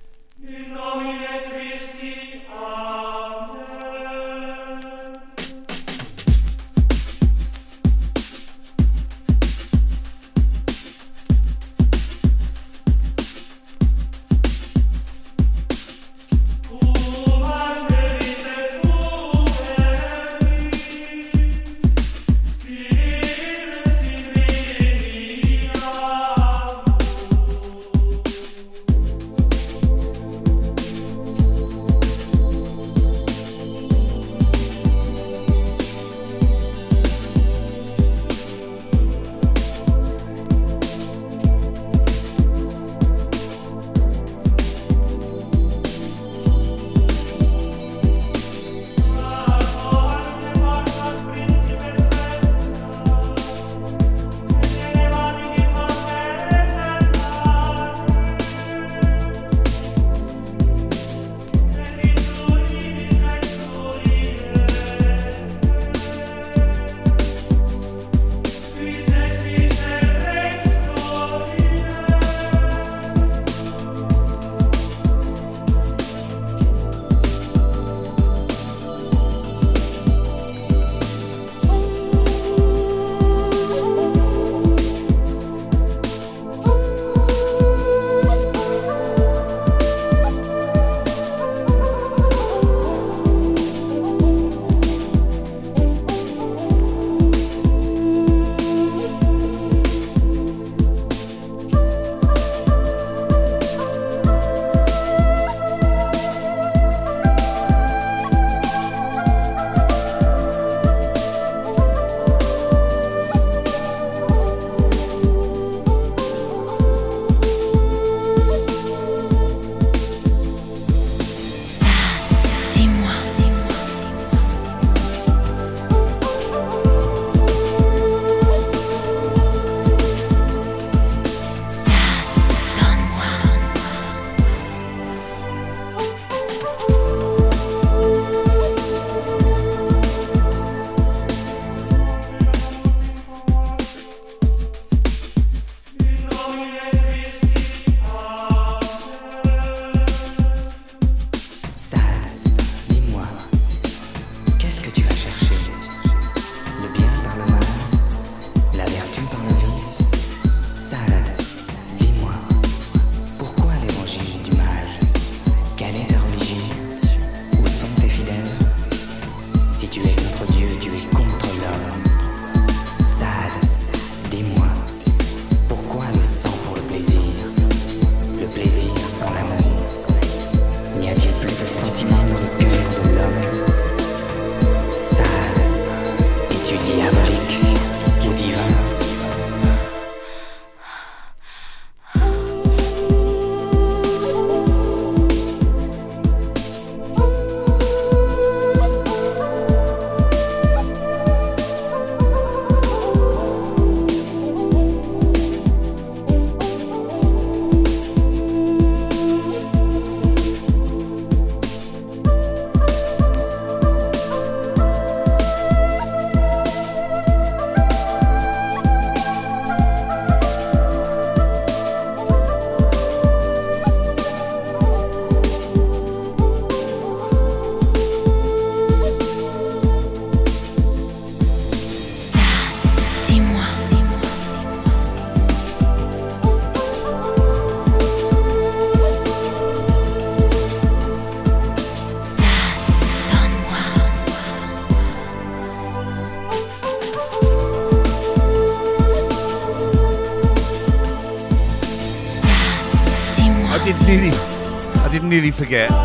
Nearly forget.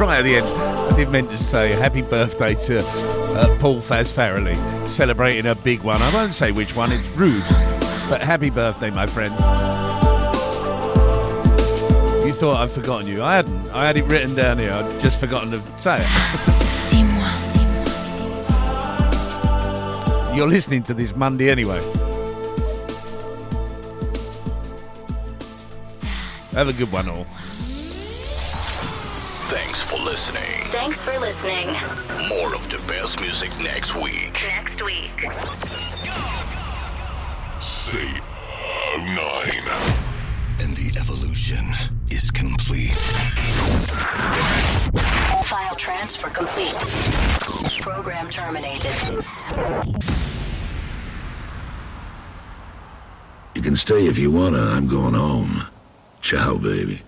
Right at the end, I did meant to say happy birthday to uh, Paul Faz Farrelly, celebrating a big one. I won't say which one; it's rude. But happy birthday, my friend. You thought I'd forgotten you. I hadn't. I had it written down here. I'd just forgotten to say it. You're listening to this Monday anyway. Have a good one, all. Thanks for listening. More of the best music next week. Next week. Say nine. And the evolution is complete. File transfer complete. Program terminated. You can stay if you wanna. I'm going home. Ciao, baby.